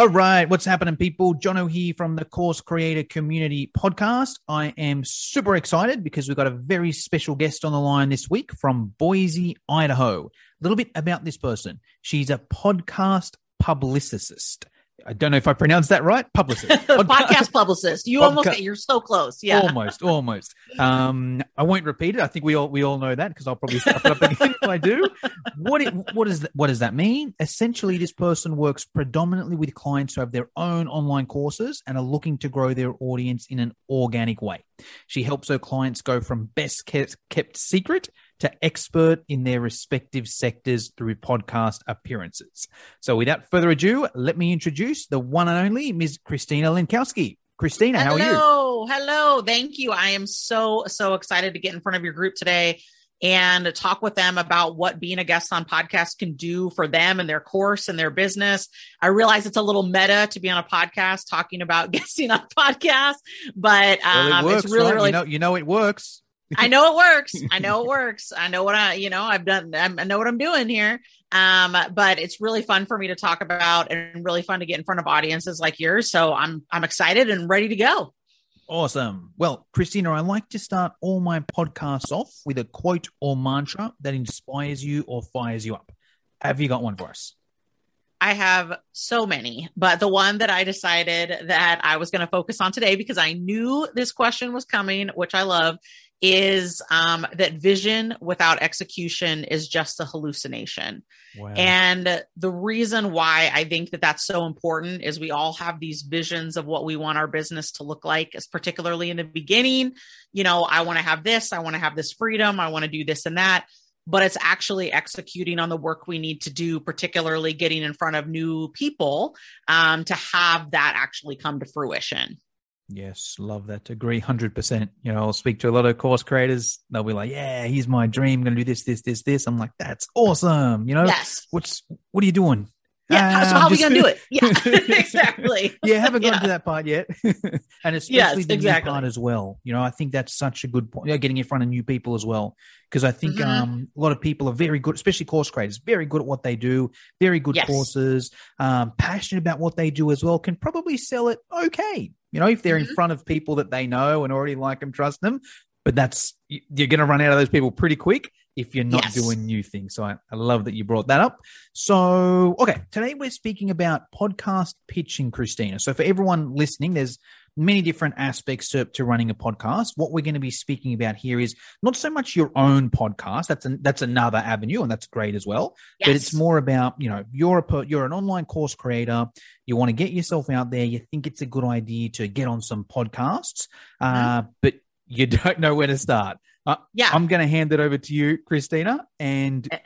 All right, what's happening, people? Jono here from the Course Creator Community Podcast. I am super excited because we've got a very special guest on the line this week from Boise, Idaho. A little bit about this person. She's a podcast publicist. I don't know if I pronounced that right. Publicist, podcast publicist. You almost you're so close. Yeah, almost, almost. Um, I won't repeat it. I think we all we all know that because I'll probably stuff it up again if I do. What it, what does that, what does that mean? Essentially, this person works predominantly with clients who have their own online courses and are looking to grow their audience in an organic way. She helps her clients go from best kept, kept secret to expert in their respective sectors through podcast appearances. So, without further ado, let me introduce the one and only Ms. Christina Lenkowski. Christina, hello, how are you? Hello, thank you. I am so so excited to get in front of your group today and talk with them about what being a guest on podcast can do for them and their course and their business. I realize it's a little meta to be on a podcast talking about guesting on podcasts, but um, well, it works, it's really, right? really, you know, you know, it works. I know it works. I know it works. I know what I, you know, I've done, I know what I'm doing here. Um, but it's really fun for me to talk about and really fun to get in front of audiences like yours. So I'm, I'm excited and ready to go. Awesome. Well, Christina, I like to start all my podcasts off with a quote or mantra that inspires you or fires you up. Have you got one for us? I have so many, but the one that I decided that I was going to focus on today because I knew this question was coming, which I love, is um, that vision without execution is just a hallucination. Wow. And the reason why I think that that's so important is we all have these visions of what we want our business to look like, is particularly in the beginning. You know, I want to have this, I want to have this freedom, I want to do this and that. But it's actually executing on the work we need to do, particularly getting in front of new people um, to have that actually come to fruition. Yes, love that. Agree 100%. You know, I'll speak to a lot of course creators. They'll be like, yeah, here's my dream. I'm going to do this, this, this, this. I'm like, that's awesome. You know, yes. what's, what are you doing? Yeah. Uh, so how are we going to do it? Yeah, exactly. yeah. Haven't yeah. gone to that part yet. and especially yes, the exactly. new part as well. You know, I think that's such a good point. You know, getting in front of new people as well. Because I think mm-hmm. um, a lot of people are very good, especially course creators, very good at what they do, very good yes. courses, um, passionate about what they do as well, can probably sell it okay. You know, if they're mm-hmm. in front of people that they know and already like and trust them, but that's you're going to run out of those people pretty quick if you're not yes. doing new things. So I, I, love that you brought that up. So, okay, today we're speaking about podcast pitching, Christina. So for everyone listening, there's many different aspects to, to running a podcast. What we're going to be speaking about here is not so much your own podcast. That's an, that's another avenue, and that's great as well. Yes. But it's more about you know you're a you're an online course creator. You want to get yourself out there. You think it's a good idea to get on some podcasts, uh, mm-hmm. but you don't know where to start. Uh, yeah, I'm going to hand it over to you, Christina, and eh.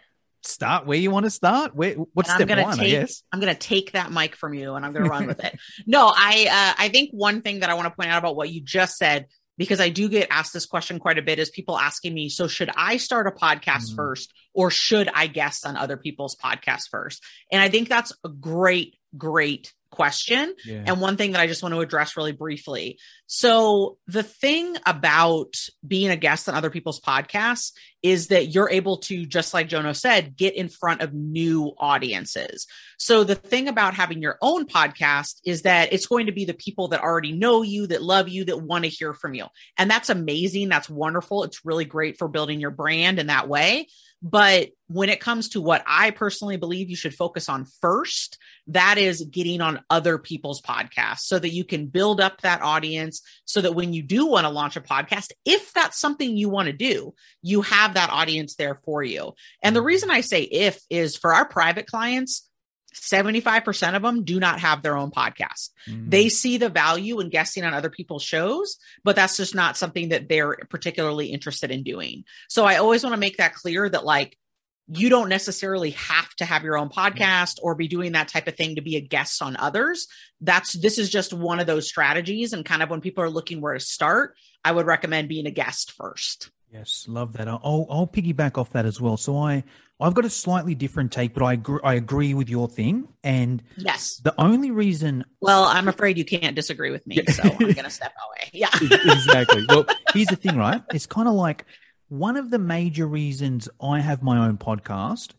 start where you want to start. Where what's step one? Take, I guess I'm going to take that mic from you and I'm going to run with it. No, I uh, I think one thing that I want to point out about what you just said because I do get asked this question quite a bit is people asking me, so should I start a podcast mm. first or should I guest on other people's podcasts first? And I think that's a great, great question yeah. and one thing that I just want to address really briefly. So, the thing about being a guest on other people's podcasts is that you're able to, just like Jono said, get in front of new audiences. So, the thing about having your own podcast is that it's going to be the people that already know you, that love you, that want to hear from you. And that's amazing. That's wonderful. It's really great for building your brand in that way. But when it comes to what I personally believe you should focus on first, that is getting on other people's podcasts so that you can build up that audience so that when you do want to launch a podcast, if that's something you want to do, you have that audience there for you. And the mm-hmm. reason I say if is for our private clients, 75% of them do not have their own podcast. Mm-hmm. They see the value in guesting on other people's shows, but that's just not something that they're particularly interested in doing. So I always want to make that clear that like you don't necessarily have to have your own podcast or be doing that type of thing to be a guest on others. That's this is just one of those strategies. And kind of when people are looking where to start, I would recommend being a guest first. Yes, love that. I'll I'll piggyback off that as well. So I I've got a slightly different take, but I agree, I agree with your thing. And yes, the only reason. Well, I'm afraid you can't disagree with me, so I'm going to step away. Yeah, exactly. Well, here's the thing, right? It's kind of like one of the major reasons I have my own podcast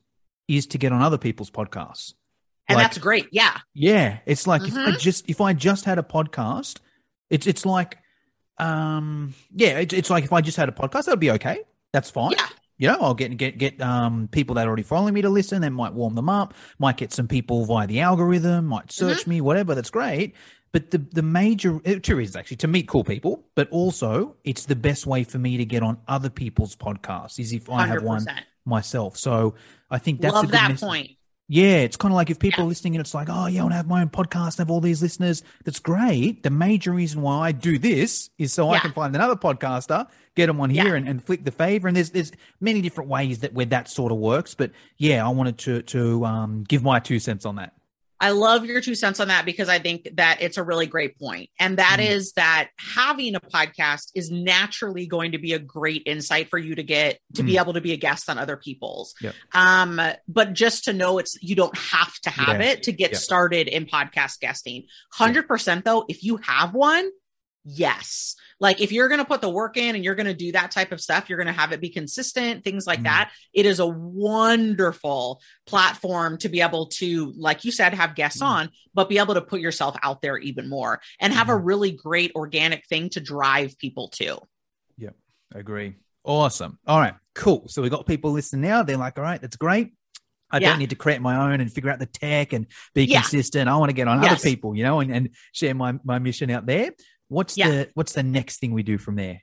is to get on other people's podcasts. And like, that's great. Yeah. Yeah. It's like mm-hmm. if I mm-hmm. just if I just had a podcast, it's it's like um yeah, it's it's like if I just had a podcast, that would be okay. That's fine. Yeah. You know, I'll get get get um people that are already following me to listen, then might warm them up, might get some people via the algorithm, might search mm-hmm. me, whatever, that's great. But the the major uh, two reasons actually to meet cool people, but also it's the best way for me to get on other people's podcasts is if I 100%. have one myself. So I think that's love that point. Yeah, it's kind of like if people are listening and it's like, oh yeah, I want to have my own podcast and have all these listeners. That's great. The major reason why I do this is so yeah. I can find another podcaster, get them on here, yeah. and, and flick the favor. And there's there's many different ways that where that sort of works. But yeah, I wanted to to um, give my two cents on that. I love your two cents on that because I think that it's a really great point. And that mm. is that having a podcast is naturally going to be a great insight for you to get to mm. be able to be a guest on other people's. Yep. Um, but just to know it's you don't have to have yeah. it to get yep. started in podcast guesting. 100% though, if you have one, yes like if you're going to put the work in and you're going to do that type of stuff you're going to have it be consistent things like mm. that it is a wonderful platform to be able to like you said have guests mm. on but be able to put yourself out there even more and have a really great organic thing to drive people to yep agree awesome all right cool so we got people listening now they're like all right that's great I yeah. don't need to create my own and figure out the tech and be yeah. consistent. I want to get on yes. other people, you know, and, and share my, my mission out there. What's yeah. the what's the next thing we do from there?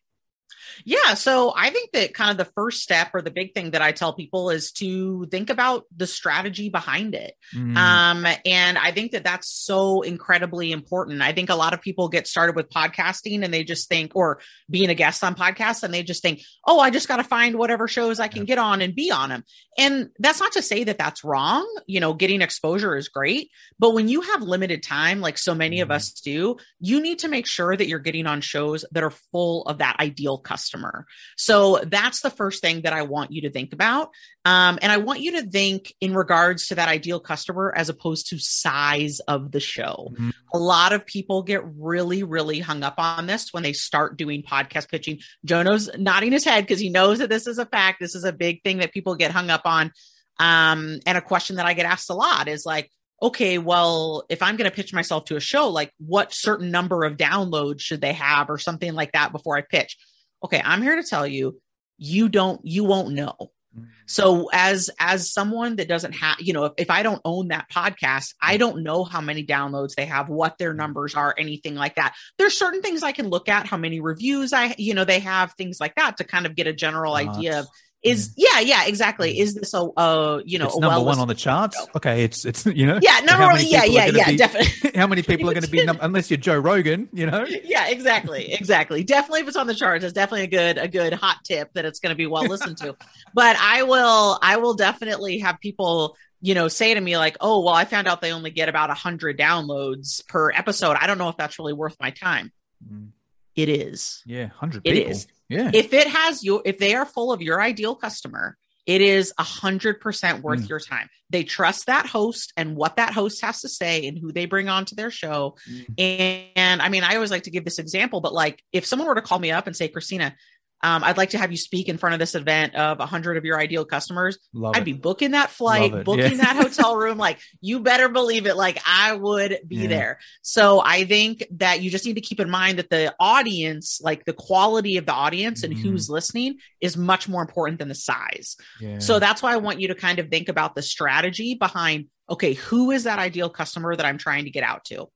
Yeah. So I think that kind of the first step or the big thing that I tell people is to think about the strategy behind it. Mm. Um, and I think that that's so incredibly important. I think a lot of people get started with podcasting and they just think, or being a guest on podcasts, and they just think, oh, I just got to find whatever shows I can yeah. get on and be on them. And that's not to say that that's wrong. You know, getting exposure is great. But when you have limited time, like so many mm. of us do, you need to make sure that you're getting on shows that are full of that ideal customer customer. So that's the first thing that I want you to think about. Um, and I want you to think in regards to that ideal customer as opposed to size of the show. Mm-hmm. A lot of people get really, really hung up on this when they start doing podcast pitching. Jono's nodding his head because he knows that this is a fact. This is a big thing that people get hung up on. Um, and a question that I get asked a lot is like, okay, well, if I'm going to pitch myself to a show, like what certain number of downloads should they have or something like that before I pitch? Okay, I'm here to tell you, you don't, you won't know. Mm-hmm. So as as someone that doesn't have, you know, if, if I don't own that podcast, I don't know how many downloads they have, what their numbers are, anything like that. There's certain things I can look at, how many reviews I, you know, they have, things like that to kind of get a general idea of is yeah. yeah exactly. Is this a uh you know it's number one on the charts? Show? okay it's it's you know yeah number one yeah yeah yeah be, definitely. how many people are going to be num- unless you're joe rogan you know? Yeah exactly exactly. Definitely if it's on the charts it's definitely a good a good hot tip that it's going to be well listened to. But i will i will definitely have people you know say to me like oh well i found out they only get about 100 downloads per episode. I don't know if that's really worth my time. Mm. it is. Yeah 100 people. it is yeah. If it has you, if they are full of your ideal customer, it is a hundred percent worth mm. your time. They trust that host and what that host has to say and who they bring onto their show. Mm. And, and I mean, I always like to give this example, but like if someone were to call me up and say, Christina, um, I'd like to have you speak in front of this event of a hundred of your ideal customers. Love I'd it. be booking that flight, booking yeah. that hotel room. Like you better believe it. Like I would be yeah. there. So I think that you just need to keep in mind that the audience, like the quality of the audience and mm. who's listening is much more important than the size. Yeah. So that's why I want you to kind of think about the strategy behind, okay, who is that ideal customer that I'm trying to get out to?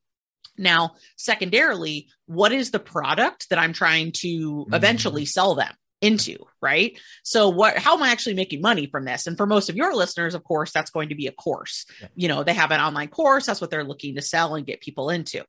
Now, secondarily, what is the product that I'm trying to mm-hmm. eventually sell them? Into, right? So what how am I actually making money from this? And for most of your listeners, of course, that's going to be a course. Yeah. You know, they have an online course, that's what they're looking to sell and get people into.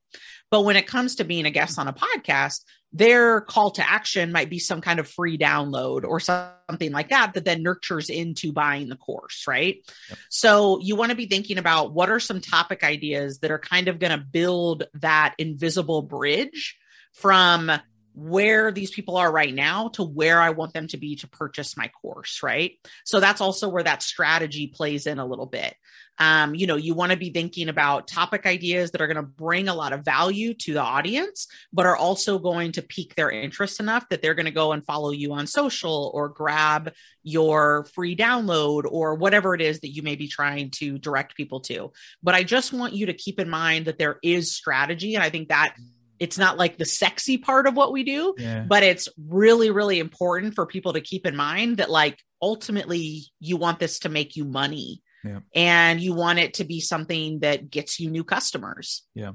But when it comes to being a guest on a podcast, their call to action might be some kind of free download or something like that that then nurtures into buying the course, right? Yep. So you want to be thinking about what are some topic ideas that are kind of going to build that invisible bridge from where these people are right now to where I want them to be to purchase my course, right? So that's also where that strategy plays in a little bit. Um, you know, you want to be thinking about topic ideas that are going to bring a lot of value to the audience, but are also going to pique their interest enough that they're going to go and follow you on social or grab your free download or whatever it is that you may be trying to direct people to. But I just want you to keep in mind that there is strategy. And I think that it's not like the sexy part of what we do, yeah. but it's really, really important for people to keep in mind that, like, ultimately, you want this to make you money. Yeah. And you want it to be something that gets you new customers. Yeah.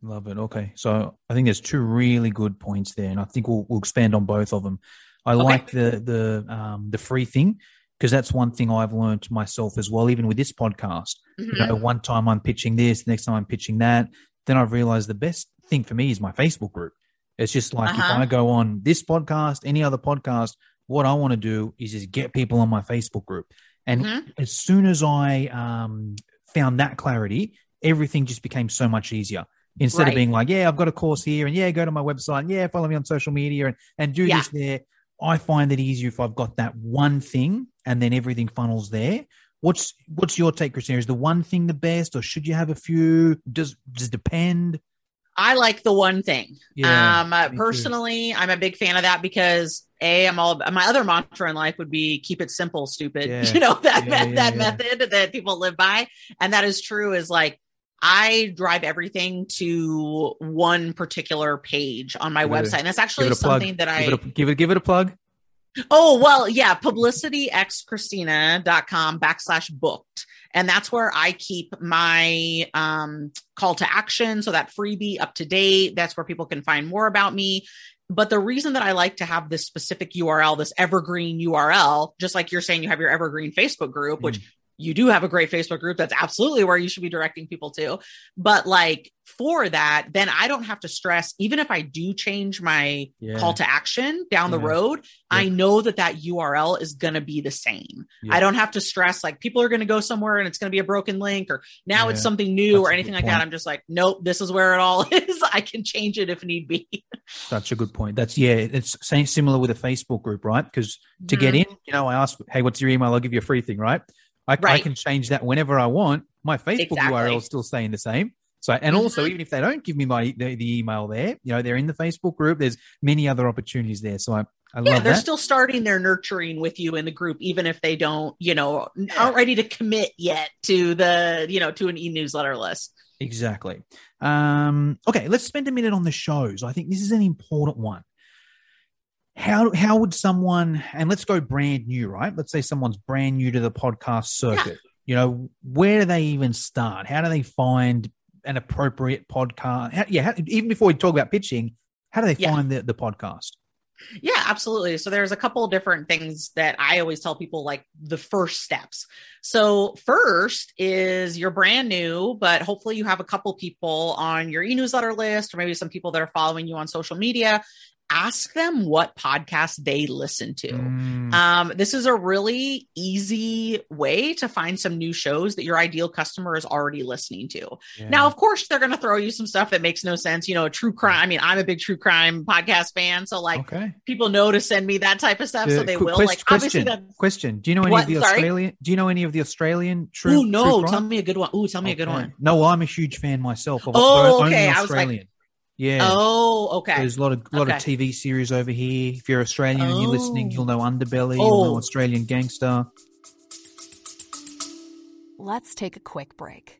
Love it. Okay. So I think there's two really good points there. And I think we'll, we'll expand on both of them. I okay. like the, the, um, the free thing because that's one thing I've learned myself as well, even with this podcast. Mm-hmm. You know, one time I'm pitching this, the next time I'm pitching that. Then I've realized the best thing for me is my Facebook group. It's just like uh-huh. if I go on this podcast, any other podcast, what I want to do is just get people on my Facebook group. And mm-hmm. as soon as I um, found that clarity, everything just became so much easier. Instead right. of being like, yeah, I've got a course here, and yeah, go to my website, and yeah, follow me on social media, and, and do yeah. this there. I find it easier if I've got that one thing, and then everything funnels there. What's what's your take, Christina? Is the one thing the best, or should you have a few? Does does depend? I like the one thing. Yeah, um, uh, personally, too. I'm a big fan of that because a I'm all my other mantra in life would be keep it simple, stupid. Yeah. You know that yeah, me- that method that people live by, and that is true. Is like I drive everything to one particular page on my website, and that's actually something that I give it, a, give it give it a plug. Oh well, yeah, publicityxchristina.com backslash booked and that's where I keep my um, call to action. So that freebie up to date. That's where people can find more about me. But the reason that I like to have this specific URL, this evergreen URL, just like you're saying, you have your evergreen Facebook group, mm. You do have a great Facebook group. That's absolutely where you should be directing people to. But like for that, then I don't have to stress, even if I do change my yeah. call to action down yeah. the road, yeah. I know that that URL is going to be the same. I don't have to stress like people are going to go somewhere and it's going to be a broken link or now it's something new That's or anything like point. that. I'm just like, nope, this is where it all is. I can change it if need be. Such a good point. That's, yeah, it's same, similar with a Facebook group, right? Because to mm-hmm. get in, you know, I ask, hey, what's your email? I'll give you a free thing, right? I, right. I can change that whenever I want. My Facebook exactly. URL is still staying the same. So, and mm-hmm. also, even if they don't give me my the, the, email there, you know, they're in the Facebook group. There's many other opportunities there. So I, I love that. yeah, they're that. still starting their nurturing with you in the group, even if they don't, you know, aren't ready to commit yet to the, you know, to an e-newsletter list. Exactly. Um, okay, let's spend a minute on the shows. I think this is an important one how how would someone and let's go brand new right let's say someone's brand new to the podcast circuit yeah. you know where do they even start how do they find an appropriate podcast how, yeah how, even before we talk about pitching how do they yeah. find the, the podcast yeah, absolutely. So there's a couple different things that I always tell people like the first steps. So first is you're brand new, but hopefully you have a couple people on your e-newsletter list or maybe some people that are following you on social media ask them what podcast they listen to. Mm. Um, this is a really easy way to find some new shows that your ideal customer is already listening to. Yeah. Now, of course, they're going to throw you some stuff that makes no sense. You know, a true crime. I mean, I'm a big true crime podcast fan, so like okay. people know to send me that type of stuff, uh, so they qu- will. Quest- like, question, obviously, question. Do you know any what? of the Sorry? Australian? Do you know any of the Australian true? Ooh, no, true tell me a good one. Ooh, tell me okay. a good one. No, I'm a huge fan myself. Of oh, okay. I was like, yeah. Oh, okay. There's a lot of lot okay. of TV series over here. If you're Australian oh. and you're listening, you'll oh. know Underbelly. Oh. You'll know oh. Australian Gangster. Let's take a quick break.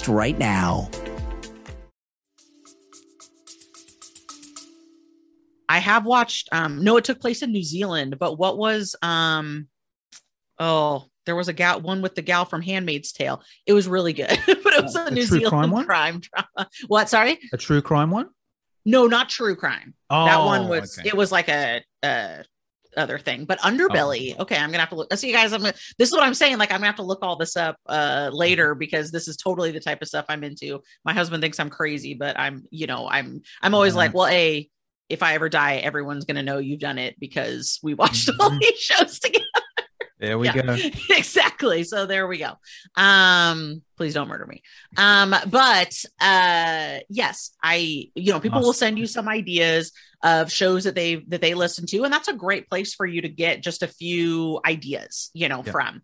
right now now. I have watched um no it took place in New Zealand, but what was um oh there was a gal one with the gal from Handmaid's Tale. It was really good, but it was a, a New Zealand crime, one? crime drama. What? Sorry, a true crime one? No, not true crime. Oh, that one was okay. it was like a, a other thing. But underbelly, oh. okay, I'm gonna have to look. So you guys, I'm gonna, this is what I'm saying. Like I'm gonna have to look all this up uh later because this is totally the type of stuff I'm into. My husband thinks I'm crazy, but I'm, you know, I'm I'm always like, well, a if I ever die, everyone's gonna know you've done it because we watched mm-hmm. all these shows together. There we yeah, go. exactly. So there we go. Um, please don't murder me. Um, but uh yes, I you know, people awesome. will send you some ideas of shows that they that they listen to, and that's a great place for you to get just a few ideas, you know, yeah. from.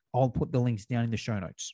I'll put the links down in the show notes.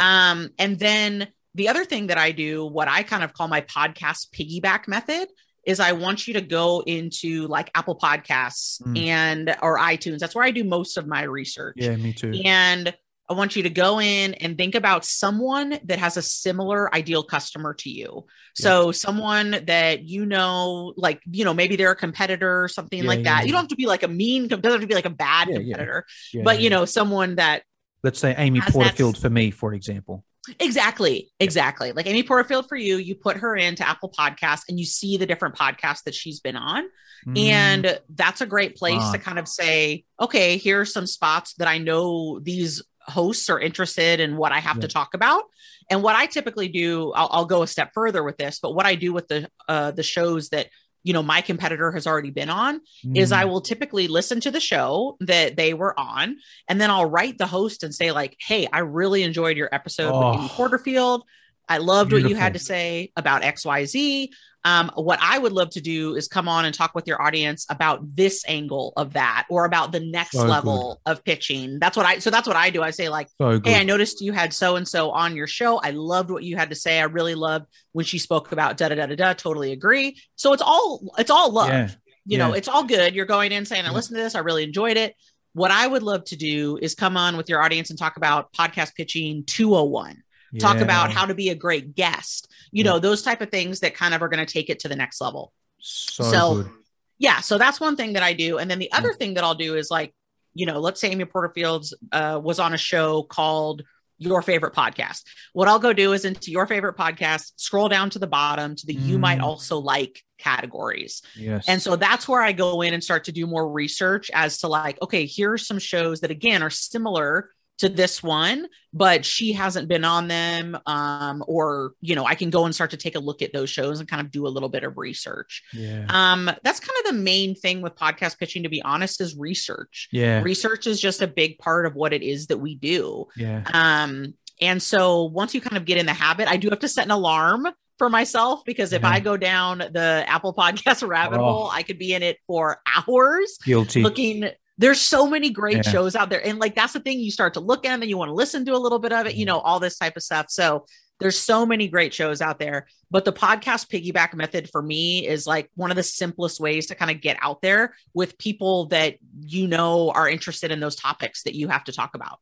Um, and then the other thing that I do, what I kind of call my podcast piggyback method, is I want you to go into like Apple Podcasts mm. and or iTunes. That's where I do most of my research. Yeah, me too. And I want you to go in and think about someone that has a similar ideal customer to you. So someone that you know, like, you know, maybe they're a competitor or something yeah, like yeah, that. You don't have to be like a mean, doesn't have to be like a bad competitor, but you know, someone that let's say Amy Porterfield for me, for example. Exactly. Exactly. Like Amy Porterfield for you, you put her into Apple Podcasts and you see the different podcasts that she's been on. Mm. And that's a great place to kind of say, okay, here are some spots that I know these hosts are interested in what I have yeah. to talk about. And what I typically do, I'll, I'll, go a step further with this, but what I do with the uh, the shows that you know my competitor has already been on mm. is I mm. will typically listen to the show that they were on, and then I'll write the host and say like, "Hey, I really enjoyed your episode oh. with Amy Porterfield. I loved Beautiful. what you had to say about X Y Z. Um, what I would love to do is come on and talk with your audience about this angle of that or about the next so level good. of pitching. That's what I so that's what I do. I say, like, so hey, I noticed you had so and so on your show. I loved what you had to say. I really loved when she spoke about da da da da da. Totally agree. So it's all it's all love. Yeah. You yeah. know, it's all good. You're going in saying, I listened to this, I really enjoyed it. What I would love to do is come on with your audience and talk about podcast pitching 201 yeah. talk about how to be a great guest you yeah. know those type of things that kind of are going to take it to the next level so, so yeah so that's one thing that i do and then the other thing that i'll do is like you know let's say amy porterfield's uh, was on a show called your favorite podcast what i'll go do is into your favorite podcast scroll down to the bottom to the mm. you might mm. also like categories yes and so that's where i go in and start to do more research as to like okay here's some shows that again are similar to this one, but she hasn't been on them. Um, or, you know, I can go and start to take a look at those shows and kind of do a little bit of research. Yeah. Um, that's kind of the main thing with podcast pitching, to be honest, is research. Yeah. Research is just a big part of what it is that we do. Yeah. Um, and so once you kind of get in the habit, I do have to set an alarm for myself because if yeah. I go down the Apple Podcast rabbit oh. hole, I could be in it for hours. Guilty. Looking there's so many great yeah. shows out there. And like that's the thing, you start to look at them and you want to listen to a little bit of it, you know, all this type of stuff. So there's so many great shows out there. But the podcast piggyback method for me is like one of the simplest ways to kind of get out there with people that you know are interested in those topics that you have to talk about.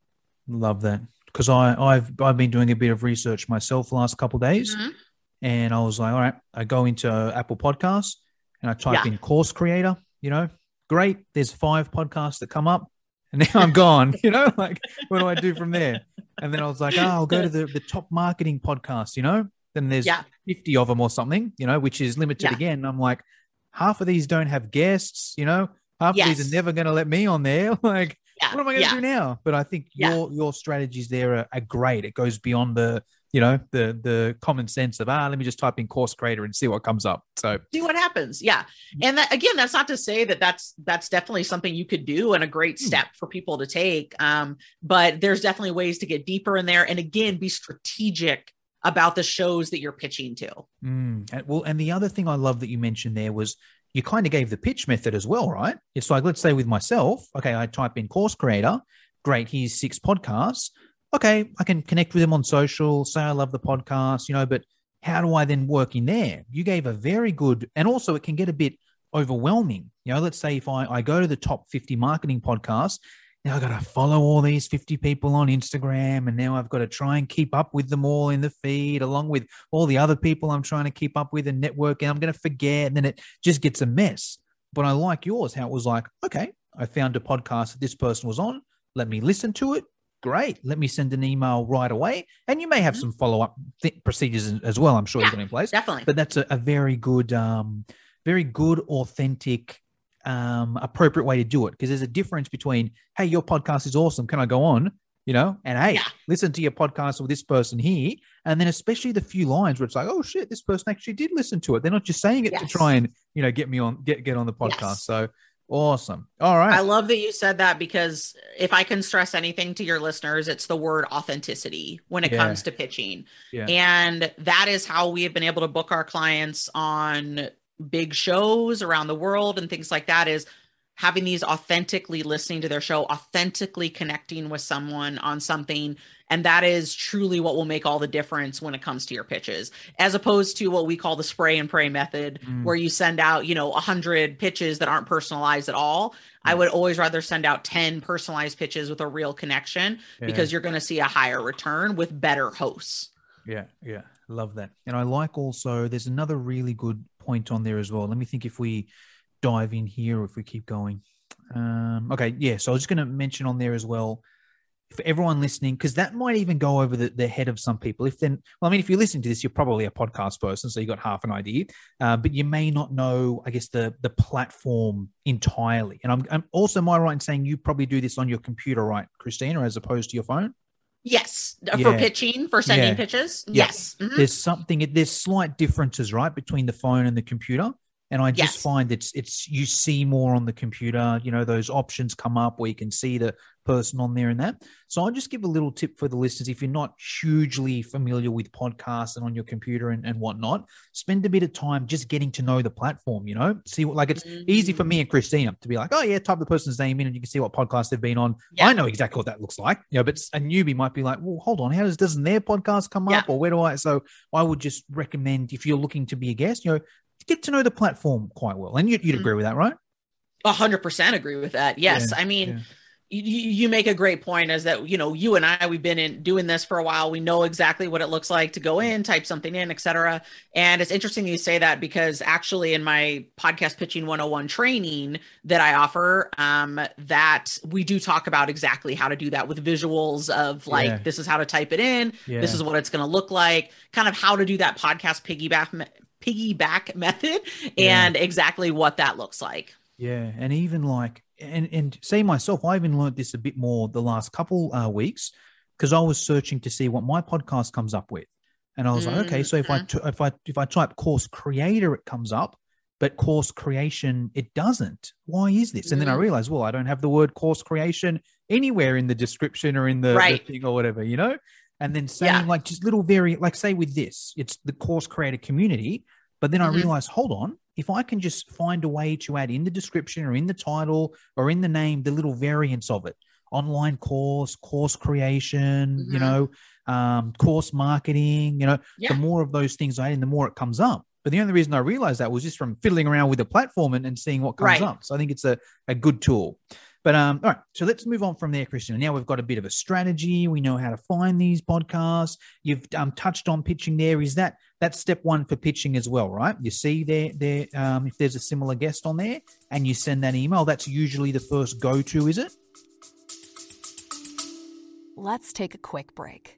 Love that. Because I I've I've been doing a bit of research myself the last couple days. Mm-hmm. And I was like, all right, I go into Apple Podcasts and I type yeah. in course creator, you know, great. There's five podcasts that come up. and now I'm gone. You know, like what do I do from there? And then I was like, oh, I'll go to the the top marketing podcast. You know, then there's yeah. 50 of them or something. You know, which is limited yeah. again. I'm like, half of these don't have guests. You know, half yes. of these are never going to let me on there. like, yeah. what am I going to do now? But I think your your strategies there are, are great. It goes beyond the you know the the common sense of ah let me just type in course creator and see what comes up. So see what happens. Yeah. And that, again that's not to say that that's that's definitely something you could do and a great hmm. step for people to take um but there's definitely ways to get deeper in there and again be strategic about the shows that you're pitching to. Mm. and, well and the other thing i love that you mentioned there was you kind of gave the pitch method as well right? It's like let's say with myself okay i type in course creator great here's six podcasts okay, I can connect with them on social, say I love the podcast, you know, but how do I then work in there? You gave a very good, and also it can get a bit overwhelming. You know, let's say if I, I go to the top 50 marketing podcasts, now I've got to follow all these 50 people on Instagram, and now I've got to try and keep up with them all in the feed, along with all the other people I'm trying to keep up with and network. And I'm going to forget, and then it just gets a mess. But I like yours, how it was like, okay, I found a podcast that this person was on. Let me listen to it great. Let me send an email right away. And you may have mm-hmm. some follow up th- procedures as well. I'm sure yeah, you've got in place. Definitely. But that's a, a very good, um, very good, authentic, um, appropriate way to do it. Because there's a difference between, hey, your podcast is awesome. Can I go on? You know, and hey, yeah. listen to your podcast with this person here. And then especially the few lines where it's like, oh shit, this person actually did listen to it. They're not just saying it yes. to try and, you know, get me on, get, get on the podcast. Yes. So Awesome. All right. I love that you said that because if I can stress anything to your listeners, it's the word authenticity when it yeah. comes to pitching. Yeah. And that is how we have been able to book our clients on big shows around the world and things like that is having these authentically listening to their show, authentically connecting with someone on something. And that is truly what will make all the difference when it comes to your pitches, as opposed to what we call the spray and pray method, mm. where you send out, you know, a hundred pitches that aren't personalized at all. I would always rather send out 10 personalized pitches with a real connection yeah. because you're going to see a higher return with better hosts. Yeah, yeah. Love that. And I like also, there's another really good point on there as well. Let me think if we dive in here if we keep going. Um, okay, yeah. So I was just going to mention on there as well for everyone listening, because that might even go over the, the, head of some people. If then, well, I mean, if you're listening to this, you're probably a podcast person, so you got half an idea, uh, but you may not know, I guess, the the platform entirely. And I'm, I'm also, am I right in saying you probably do this on your computer, right, Christina, as opposed to your phone? Yes, uh, yeah. for pitching, for sending yeah. pitches. Yeah. Yes, mm-hmm. there's something. There's slight differences, right, between the phone and the computer and i just yes. find it's it's you see more on the computer you know those options come up where you can see the person on there and that so i'll just give a little tip for the listeners if you're not hugely familiar with podcasts and on your computer and, and whatnot spend a bit of time just getting to know the platform you know see what like it's mm-hmm. easy for me and christina to be like oh yeah type the person's name in and you can see what podcast they've been on yeah. i know exactly what that looks like you know but a newbie might be like well hold on how does doesn't their podcast come yeah. up or where do i so i would just recommend if you're looking to be a guest you know get to know the platform quite well. And you'd, you'd mm-hmm. agree with that, right? A hundred percent agree with that. Yes. Yeah, I mean, yeah. you, you make a great point as that, you know, you and I, we've been in doing this for a while. We know exactly what it looks like to go in, type something in, etc. And it's interesting you say that because actually in my podcast pitching 101 training that I offer, um, that we do talk about exactly how to do that with visuals of like, yeah. this is how to type it in. This is what it's going to look like, kind of how to do that podcast piggyback piggyback method yeah. and exactly what that looks like. Yeah, and even like and and see myself, I even learned this a bit more the last couple uh, weeks because I was searching to see what my podcast comes up with, and I was mm-hmm. like, okay, so if I mm-hmm. if I if I type course creator, it comes up, but course creation it doesn't. Why is this? And mm-hmm. then I mm. realized, well, I don't have the word course creation anywhere in the description or in the, right. the thing or whatever, you know and then saying yeah. like just little very like say with this it's the course creator community but then mm-hmm. i realized hold on if i can just find a way to add in the description or in the title or in the name the little variants of it online course course creation mm-hmm. you know um, course marketing you know yeah. the more of those things i add in the more it comes up but the only reason i realized that was just from fiddling around with the platform and, and seeing what comes right. up so i think it's a, a good tool but um, all right, so let's move on from there, Christina. Now we've got a bit of a strategy. We know how to find these podcasts. You've um, touched on pitching there. Is that that's step one for pitching as well, right? You see there, there um, if there's a similar guest on there, and you send that email. That's usually the first go to, is it? let's take a quick break.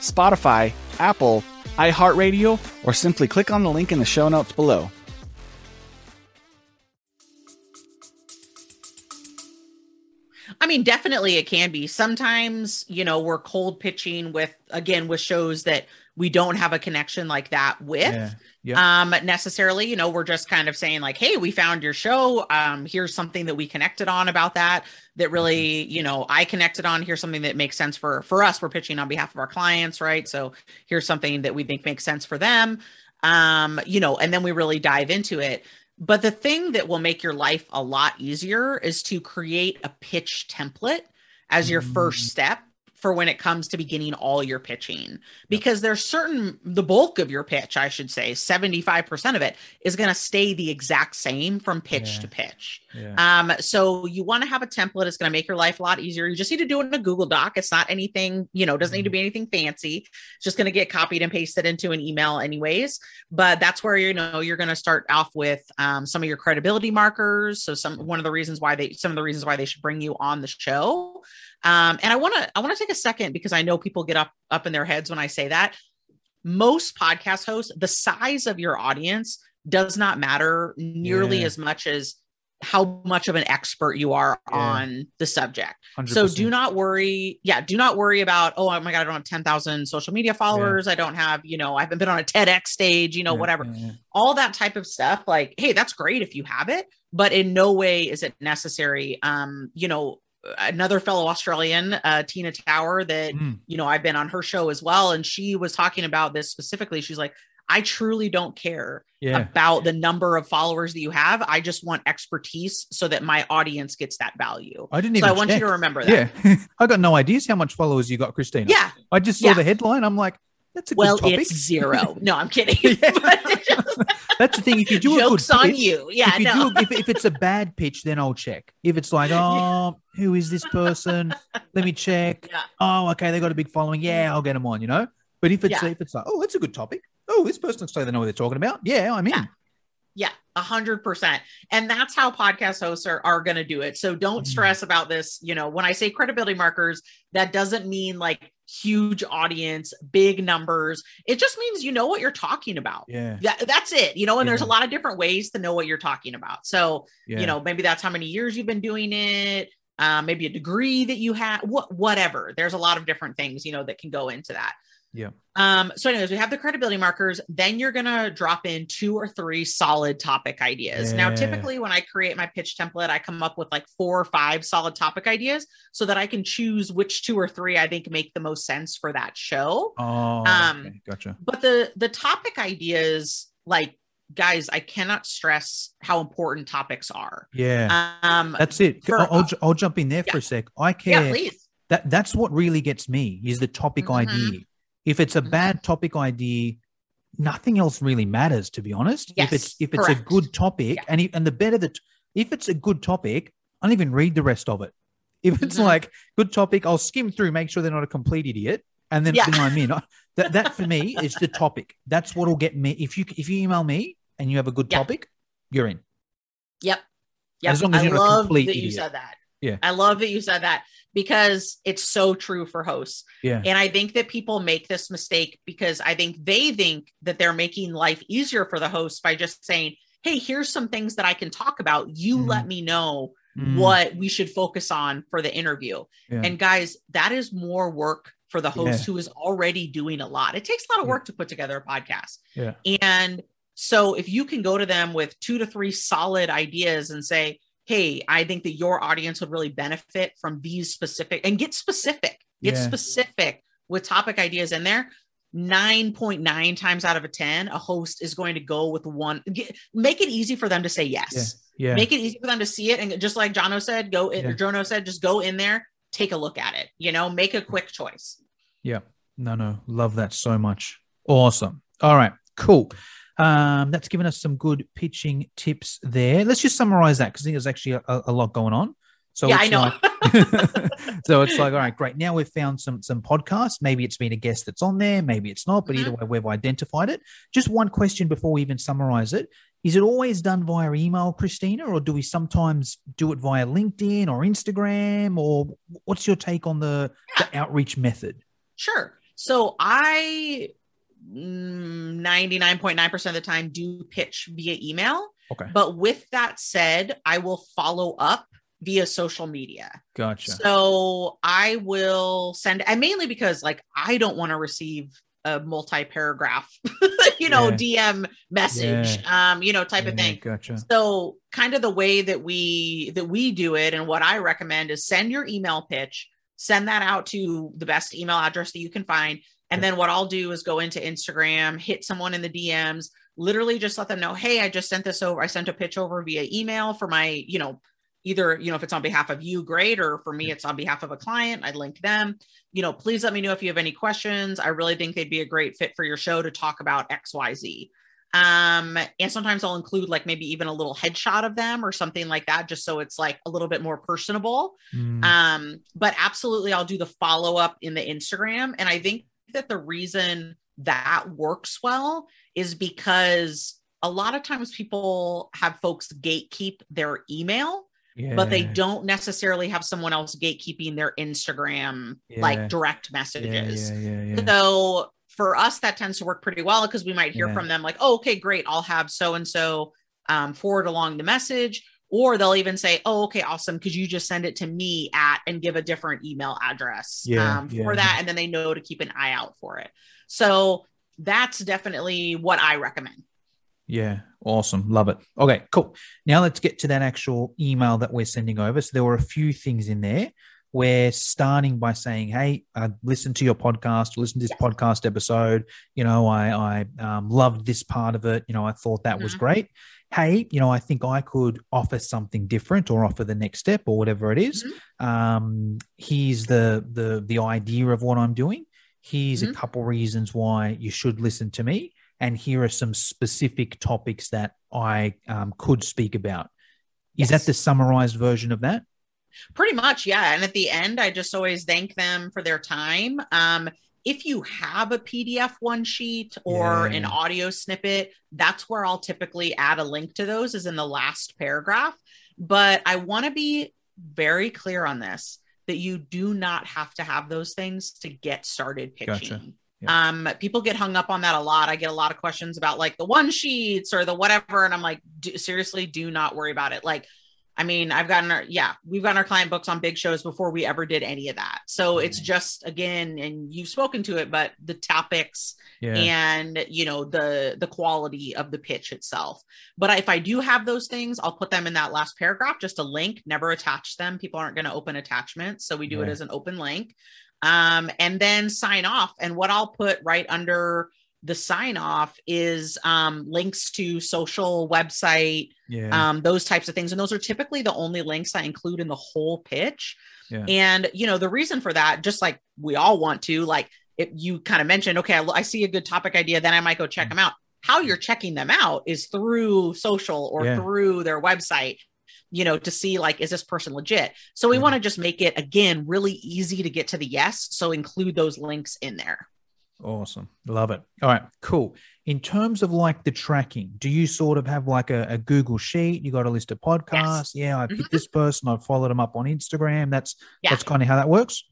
Spotify, Apple, iHeartRadio, or simply click on the link in the show notes below. I mean, definitely it can be. Sometimes, you know, we're cold pitching with, again, with shows that we don't have a connection like that with. Yeah. Yeah. Um, necessarily, you know, we're just kind of saying like, "Hey, we found your show. Um, here's something that we connected on about that. That really, you know, I connected on. Here's something that makes sense for for us. We're pitching on behalf of our clients, right? So here's something that we think makes sense for them. Um, you know, and then we really dive into it. But the thing that will make your life a lot easier is to create a pitch template as your first mm. step for when it comes to beginning all your pitching because there's certain the bulk of your pitch i should say 75% of it is going to stay the exact same from pitch yeah. to pitch yeah. um so you want to have a template it's going to make your life a lot easier you just need to do it in a google doc it's not anything you know doesn't mm-hmm. need to mm-hmm. be anything fancy it's just going to get copied and pasted into an email anyways but that's where you know you're going to start off with um, some of your credibility markers so some one of the reasons why they some of the reasons why they should bring you on the show um, and I want to I want to take a second because I know people get up up in their heads when I say that. Most podcast hosts, the size of your audience does not matter nearly yeah. as much as how much of an expert you are yeah. on the subject. 100%. So do not worry. Yeah, do not worry about, oh, oh my God, I don't have 10,000 social media followers. Yeah. I don't have, you know, I haven't been on a TEDx stage, you know, yeah, whatever. All that type of stuff. Like, hey, that's great if you have it, but in no way is it necessary. Um, you know, another fellow Australian, uh, Tina Tower, that mm. you know I've been on her show as well, and she was talking about this specifically. She's like, I truly don't care yeah. about the number of followers that you have. I just want expertise so that my audience gets that value. I didn't even. So I want you to remember that. Yeah, I got no ideas how much followers you got, Christina. Yeah, I just saw yeah. the headline. I'm like, that's a well, it's zero. No, I'm kidding. That's the thing. If you do jokes a good on pitch, you, yeah. If, you no. do, if, if it's a bad pitch, then I'll check. If it's like, oh, who is this person? Let me check. Yeah. Oh, okay, they got a big following. Yeah, I'll get them on. You know. But if it's yeah. if it's like, oh, that's a good topic. Oh, this person looks like they know what they're talking about. Yeah, I'm in. Yeah. Yeah, a hundred percent. And that's how podcast hosts are, are going to do it. So don't mm. stress about this. You know, when I say credibility markers, that doesn't mean like huge audience, big numbers. It just means you know what you're talking about. Yeah. That, that's it. You know, and yeah. there's a lot of different ways to know what you're talking about. So, yeah. you know, maybe that's how many years you've been doing it. Uh, maybe a degree that you have, what, whatever. There's a lot of different things, you know, that can go into that. Yeah. Um, so anyways, we have the credibility markers. Then you're gonna drop in two or three solid topic ideas. Yeah. Now, typically when I create my pitch template, I come up with like four or five solid topic ideas so that I can choose which two or three I think make the most sense for that show. Oh, um, okay. gotcha. But the the topic ideas, like guys, I cannot stress how important topics are. Yeah. Um, that's it. For, I'll, I'll, I'll, jump in there yeah. for a sec. I care. Yeah, please. That that's what really gets me is the topic mm-hmm. idea if it's a mm-hmm. bad topic idea, nothing else really matters. To be honest, yes, if it's if it's correct. a good topic, yeah. and and the better that if it's a good topic, I don't even read the rest of it. If it's mm-hmm. like good topic, I'll skim through, make sure they're not a complete idiot, and then, yeah. then I'm in. that that for me is the topic. That's what'll get me. If you if you email me and you have a good yep. topic, you're in. Yep. Yep. As long as I you're love that idiot. you said that. Yeah. I love that you said that because it's so true for hosts. Yeah. And I think that people make this mistake because I think they think that they're making life easier for the host by just saying, Hey, here's some things that I can talk about. You mm. let me know mm. what we should focus on for the interview. Yeah. And guys, that is more work for the host yeah. who is already doing a lot. It takes a lot of work yeah. to put together a podcast. Yeah. And so if you can go to them with two to three solid ideas and say, hey, I think that your audience would really benefit from these specific and get specific, get yeah. specific with topic ideas in there. 9.9 times out of a 10, a host is going to go with one, get, make it easy for them to say yes. Yeah. yeah. Make it easy for them to see it. And just like Jono said, go in, yeah. or Jono said, just go in there, take a look at it, you know, make a quick choice. Yeah. No, no, love that so much. Awesome. All right, cool. Um, that's given us some good pitching tips there. Let's just summarize that because I think there's actually a, a, lot going on. So yeah, I know. Like, so it's like, all right, great. Now we've found some some podcasts. Maybe it's been a guest that's on there, maybe it's not, but mm-hmm. either way, we've identified it. Just one question before we even summarize it: Is it always done via email, Christina, or do we sometimes do it via LinkedIn or Instagram? Or what's your take on the, yeah. the outreach method? Sure. So I 99.9% of the time do pitch via email. Okay. But with that said, I will follow up via social media. Gotcha. So I will send, and mainly because like I don't want to receive a multi-paragraph, you know, yeah. DM message, yeah. um, you know, type yeah, of thing. Gotcha. So kind of the way that we that we do it, and what I recommend is send your email pitch, send that out to the best email address that you can find. And then what I'll do is go into Instagram, hit someone in the DMs, literally just let them know, hey, I just sent this over. I sent a pitch over via email for my, you know, either, you know, if it's on behalf of you, great. Or for me, it's on behalf of a client. I'd link them. You know, please let me know if you have any questions. I really think they'd be a great fit for your show to talk about XYZ. Um, and sometimes I'll include like maybe even a little headshot of them or something like that, just so it's like a little bit more personable. Mm. Um, but absolutely, I'll do the follow up in the Instagram. And I think that the reason that works well is because a lot of times people have folks gatekeep their email yeah. but they don't necessarily have someone else gatekeeping their instagram yeah. like direct messages yeah, so for us that tends to work pretty well because we might hear from them like oh okay great i'll have so and so um, forward along the message or they'll even say oh okay awesome could you just send it to me at and give a different email address yeah, um, for yeah. that and then they know to keep an eye out for it so that's definitely what i recommend yeah awesome love it okay cool now let's get to that actual email that we're sending over so there were a few things in there we're starting by saying, "Hey, I listened to your podcast, listen to this yes. podcast episode. You know, I I um, loved this part of it. You know, I thought that mm-hmm. was great hey, you know, I think I could offer something different or offer the next step or whatever it is. Mm-hmm. Um, here's the the the idea of what I'm doing. Here's mm-hmm. a couple reasons why you should listen to me, and here are some specific topics that I um, could speak about. Is yes. that the summarized version of that? Pretty much, yeah. And at the end, I just always thank them for their time. Um, if you have a PDF one sheet or yeah. an audio snippet, that's where I'll typically add a link to those, is in the last paragraph. But I want to be very clear on this that you do not have to have those things to get started pitching. Gotcha. Yeah. Um, people get hung up on that a lot. I get a lot of questions about like the one sheets or the whatever, and I'm like, seriously, do not worry about it. Like I mean, I've gotten our, yeah, we've gotten our client books on big shows before we ever did any of that. So it's just, again, and you've spoken to it, but the topics yeah. and, you know, the, the quality of the pitch itself. But if I do have those things, I'll put them in that last paragraph, just a link, never attach them. People aren't going to open attachments. So we do yeah. it as an open link. Um, and then sign off. And what I'll put right under the sign off is um, links to social website, yeah. um, those types of things. And those are typically the only links I include in the whole pitch. Yeah. And, you know, the reason for that, just like we all want to, like if you kind of mentioned, okay, I, I, see a good topic idea, then I might go check mm-hmm. them out. How you're checking them out is through social or yeah. through their website you know, to see like, is this person legit? So we mm-hmm. want to just make it again really easy to get to the yes. So include those links in there. Awesome. Love it. All right, cool. In terms of like the tracking, do you sort of have like a, a Google sheet? You got a list of podcasts. Yes. Yeah, I picked mm-hmm. this person, I followed them up on Instagram. That's yeah. that's kind of how that works.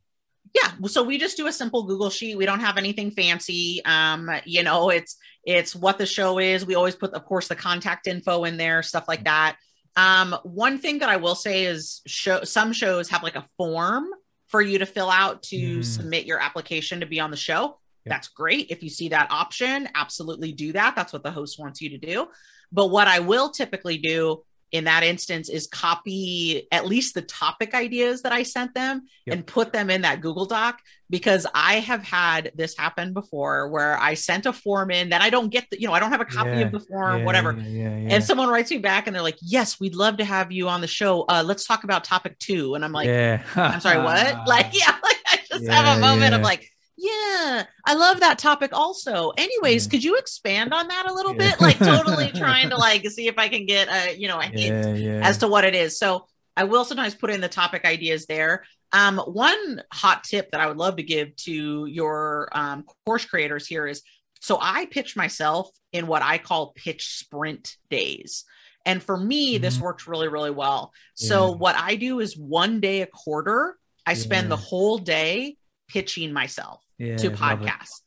Yeah. So we just do a simple Google sheet. We don't have anything fancy. Um, you know, it's it's what the show is. We always put, of course, the contact info in there, stuff like that. Um, one thing that I will say is show some shows have like a form for you to fill out to mm. submit your application to be on the show that's great. If you see that option, absolutely do that. That's what the host wants you to do. But what I will typically do in that instance is copy at least the topic ideas that I sent them yep. and put them in that Google Doc because I have had this happen before where I sent a form in that I don't get the, you know, I don't have a copy yeah, of the form, yeah, whatever. Yeah, and someone writes me back and they're like, yes, we'd love to have you on the show. Uh, let's talk about topic two. And I'm like, I'm sorry, what? like, yeah, like I just have a moment of like, Yeah, I love that topic also. Anyways, yeah. could you expand on that a little yeah. bit? Like totally trying to like see if I can get a, you know, a hint yeah, as to what it is. So I will sometimes put in the topic ideas there. Um, one hot tip that I would love to give to your um, course creators here is so I pitch myself in what I call pitch sprint days. And for me, mm-hmm. this works really, really well. So what I do is one day a quarter, I spend the whole day pitching myself yeah, to podcasts.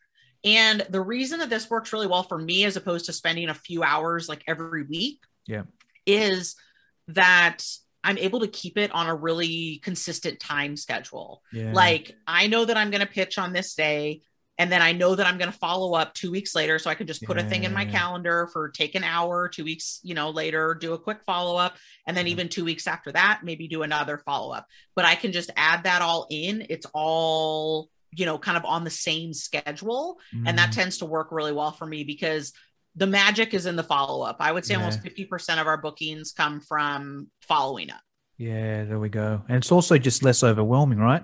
And the reason that this works really well for me, as opposed to spending a few hours like every week, yeah, is that I'm able to keep it on a really consistent time schedule. Yeah. Like I know that I'm going to pitch on this day and then I know that I'm going to follow up 2 weeks later so I can just put yeah. a thing in my calendar for take an hour, 2 weeks, you know, later do a quick follow up and then even 2 weeks after that maybe do another follow up. But I can just add that all in. It's all you know, kind of on the same schedule. Mm. And that mm. tends to work really well for me because the magic is in the follow up. I would say yeah. almost 50% of our bookings come from following up. Yeah, there we go. And it's also just less overwhelming, right?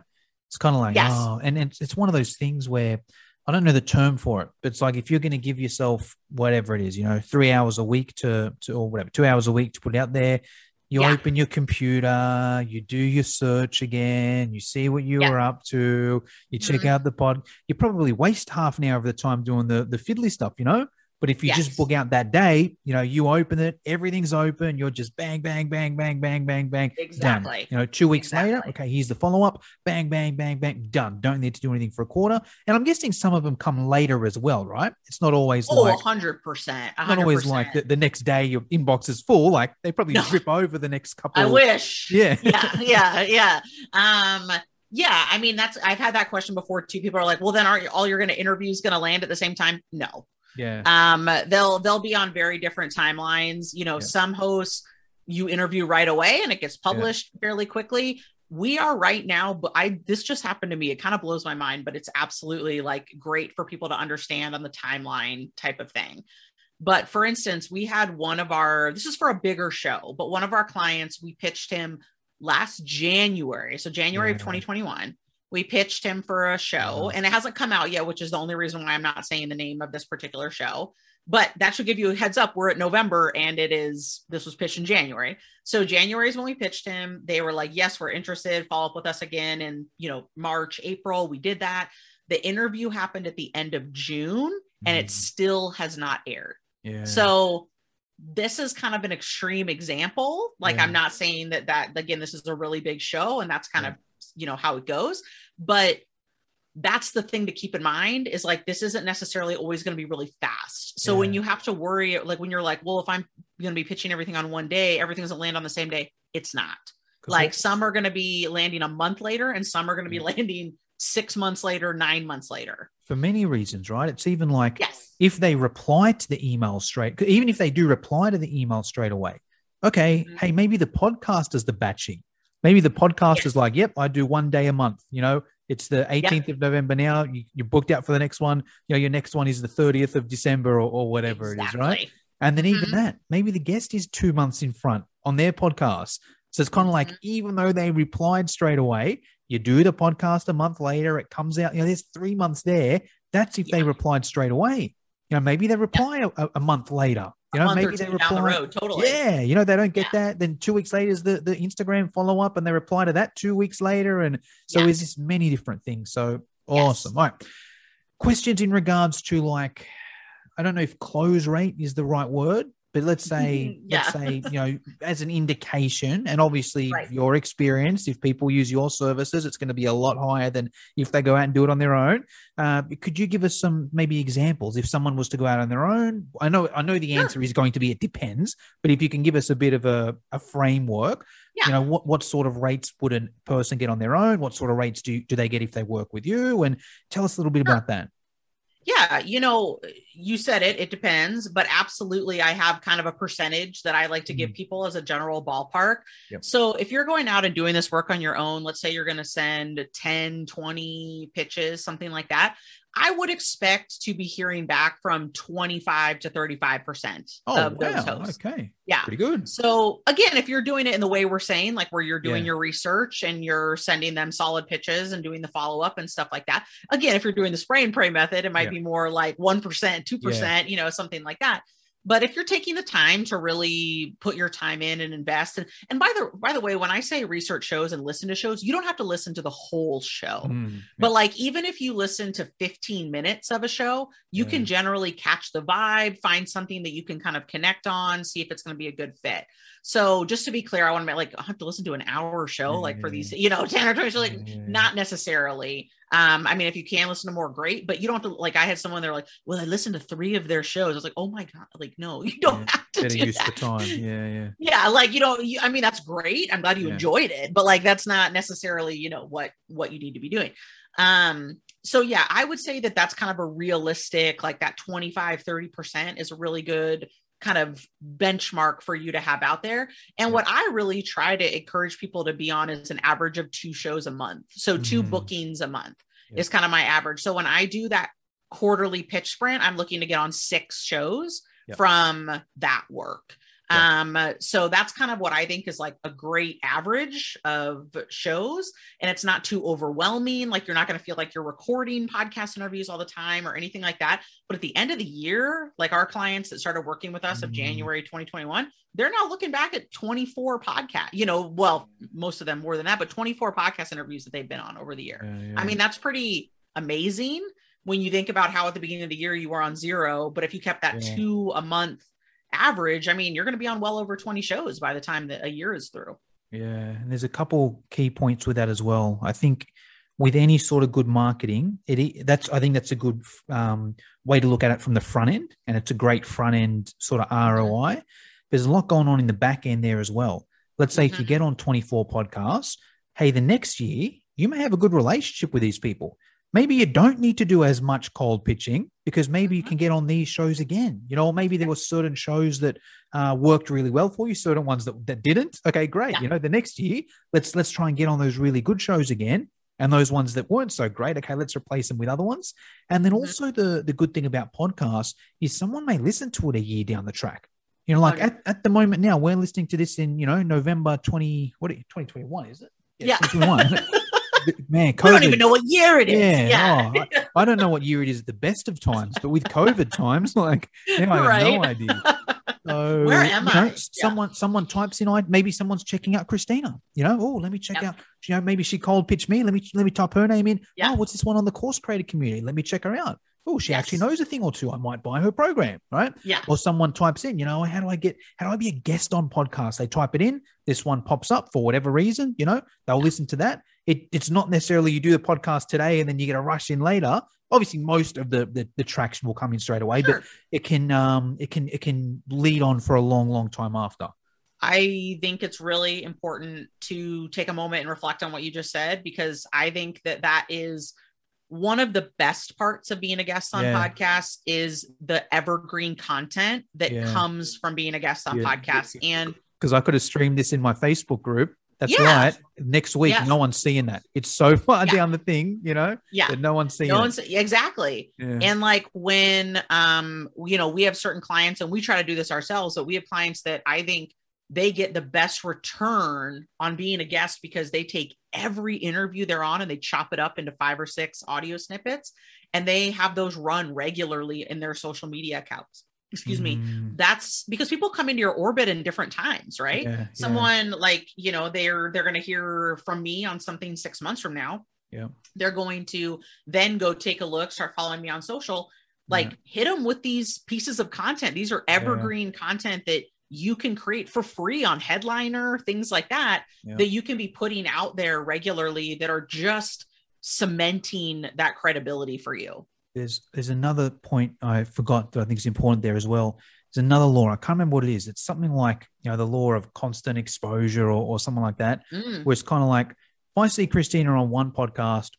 It's kind of like, yes. oh, and it's, it's one of those things where I don't know the term for it, but it's like if you're going to give yourself whatever it is, you know, three hours a week to, to or whatever, two hours a week to put it out there, you yeah. open your computer, you do your search again, you see what you yeah. were up to, you check mm-hmm. out the pod. You probably waste half an hour of the time doing the the fiddly stuff, you know. But if you yes. just book out that day, you know, you open it, everything's open, you're just bang, bang, bang, bang, bang, bang, bang. Exactly. Done. You know, two weeks exactly. later, okay, here's the follow up, bang, bang, bang, bang, done. Don't need to do anything for a quarter. And I'm guessing some of them come later as well, right? It's not always oh, like 100%, 100%. Not always like the, the next day your inbox is full. Like they probably no. rip over the next couple. I wish. Yeah. Yeah. Yeah. Yeah. Um, yeah, I mean that's I've had that question before too. People are like, "Well, then aren't all you're going to interviews going to land at the same time?" No, yeah. Um, they'll they'll be on very different timelines. You know, yeah. some hosts you interview right away and it gets published yeah. fairly quickly. We are right now, but I this just happened to me. It kind of blows my mind, but it's absolutely like great for people to understand on the timeline type of thing. But for instance, we had one of our this is for a bigger show, but one of our clients, we pitched him last January, so January yeah. of 2021 we pitched him for a show uh-huh. and it hasn't come out yet which is the only reason why i'm not saying the name of this particular show but that should give you a heads up we're at november and it is this was pitched in january so january is when we pitched him they were like yes we're interested follow up with us again in you know march april we did that the interview happened at the end of june and it mm. still has not aired yeah. so this is kind of an extreme example like yeah. i'm not saying that that again this is a really big show and that's kind yeah. of you know how it goes. But that's the thing to keep in mind is like this isn't necessarily always going to be really fast. So yeah. when you have to worry like when you're like well if i'm going to be pitching everything on one day everything's doesn't land on the same day it's not. Like some are going to be landing a month later and some are going to be landing six months later nine months later. For many reasons right? It's even like yes. if they reply to the email straight even if they do reply to the email straight away okay mm-hmm. hey maybe the podcast is the batching Maybe the podcast is like, yep, I do one day a month. You know, it's the 18th of November now. You, are booked out for the next one. You know, your next one is the 30th of December or, or whatever exactly. it is, right? And then even mm-hmm. that, maybe the guest is two months in front on their podcast. So it's kind of like, mm-hmm. even though they replied straight away, you do the podcast a month later, it comes out, you know, there's three months there. That's if yeah. they replied straight away. You know, maybe they reply yeah. a, a, month later. You know, maybe they reply. Down the road, totally. Yeah, you know, they don't get yeah. that. Then two weeks later is the, the Instagram follow up, and they reply to that two weeks later. And so yeah. there's just many different things. So awesome. Yes. All right. Questions in regards to like, I don't know if close rate is the right word, but let's say yeah. let's say you know as an indication and obviously right. your experience if people use your services it's going to be a lot higher than if they go out and do it on their own. Uh, could you give us some maybe examples if someone was to go out on their own? I know i know the answer is going to be it depends but if you can give us a bit of a, a framework yeah. you know what, what sort of rates would a person get on their own? What sort of rates do, do they get if they work with you? And tell us a little bit about that yeah, you know, you said it, it depends, but absolutely I have kind of a percentage that I like to give mm-hmm. people as a general ballpark. Yep. So if you're going out and doing this work on your own, let's say you're going to send 10, 20 pitches, something like that. I would expect to be hearing back from 25 to 35% oh, of those wow. hosts. Okay. Yeah. Pretty good. So again, if you're doing it in the way we're saying, like where you're doing yeah. your research and you're sending them solid pitches and doing the follow up and stuff like that. Again, if you're doing the spray and pray method, it might yeah. be more like 1%, 2%, yeah. you know, something like that but if you're taking the time to really put your time in and invest and, and by the by the way when i say research shows and listen to shows you don't have to listen to the whole show mm, yeah. but like even if you listen to 15 minutes of a show you yeah. can generally catch the vibe find something that you can kind of connect on see if it's going to be a good fit so just to be clear i want to make like i have to listen to an hour show yeah, like for these you know 10 or 20 like not necessarily um, I mean, if you can listen to more, great, but you don't have to like I had someone they're like, Well, I listened to three of their shows. I was like, Oh my god, like no, you don't yeah, have to getting do used that. to time. Yeah, yeah. Yeah, like you know, you, I mean, that's great. I'm glad you yeah. enjoyed it, but like that's not necessarily, you know, what what you need to be doing. Um, so yeah, I would say that that's kind of a realistic, like that 25, 30% is a really good kind of benchmark for you to have out there. And what I really try to encourage people to be on is an average of two shows a month. So 2 mm-hmm. bookings a month yeah. is kind of my average. So when I do that quarterly pitch sprint, I'm looking to get on six shows yep. from that work. Um, so that's kind of what I think is like a great average of shows, and it's not too overwhelming. Like you're not going to feel like you're recording podcast interviews all the time or anything like that. But at the end of the year, like our clients that started working with us mm-hmm. of January 2021, they're now looking back at 24 podcast, you know, well, most of them more than that, but 24 podcast interviews that they've been on over the year. Yeah, yeah. I mean, that's pretty amazing when you think about how at the beginning of the year you were on zero, but if you kept that yeah. two a month average, I mean, you're going to be on well over 20 shows by the time that a year is through. Yeah. And there's a couple key points with that as well. I think with any sort of good marketing, it that's I think that's a good um, way to look at it from the front end, and it's a great front end sort of ROI. There's a lot going on in the back end there as well. Let's say mm-hmm. if you mm-hmm. get on 24 podcasts, hey, the next year you may have a good relationship with these people maybe you don't need to do as much cold pitching because maybe you mm-hmm. can get on these shows again. You know, maybe there were certain shows that uh, worked really well for you, certain ones that, that didn't. Okay, great. Yeah. You know, the next year, let's let's try and get on those really good shows again. And those ones that weren't so great, okay, let's replace them with other ones. And then mm-hmm. also the the good thing about podcasts is someone may listen to it a year down the track. You know, like okay. at, at the moment now, we're listening to this in, you know, November 20, what 2021, is it? Yeah. yeah. man, COVID, we don't even know what year it is. Yeah, yeah. Oh, I, I, don't know what year it is at the best of times, but with COVID times, like now I have right. no idea. So, Where am I? Know, someone someone types in, I maybe someone's checking out Christina. You know, oh, let me check yep. out. You know, maybe she cold pitched me. Let me let me type her name in. Yep. Oh, what's this one on the course creator community? Let me check her out oh, she yes. actually knows a thing or two. I might buy her program, right? Yeah. Or someone types in, you know, how do I get, how do I be a guest on podcast? They type it in, this one pops up for whatever reason, you know, they'll yeah. listen to that. It, it's not necessarily you do the podcast today and then you get a rush in later. Obviously, most of the, the, the traction will come in straight away, sure. but it can um it can it can lead on for a long, long time after. I think it's really important to take a moment and reflect on what you just said because I think that that is one of the best parts of being a guest on yeah. podcasts is the evergreen content that yeah. comes from being a guest on yeah. podcasts. And because I could have streamed this in my Facebook group. That's right. Next week, no one's seeing that. It's so far down the thing, you know. Yeah, no one's seeing. No it. one's exactly. And like when, um, you know, we have certain clients, and we try to do this ourselves, but we have clients that I think they get the best return on being a guest because they take every interview they're on and they chop it up into five or six audio snippets and they have those run regularly in their social media accounts excuse me mm. that's because people come into your orbit in different times right? Yeah, someone yeah. like you know they're they're going to hear from me on something six months from now. Yeah. They're going to then go take a look start following me on social. Like yeah. hit them with these pieces of content. These are evergreen content that you can create for free on headliner things like that that you can be putting out there regularly that are just cementing that credibility for you there's there's another point i forgot that i think is important there as well there's another law i can't remember what it is it's something like you know the law of constant exposure or, or something like that mm. where it's kind of like if i see christina on one podcast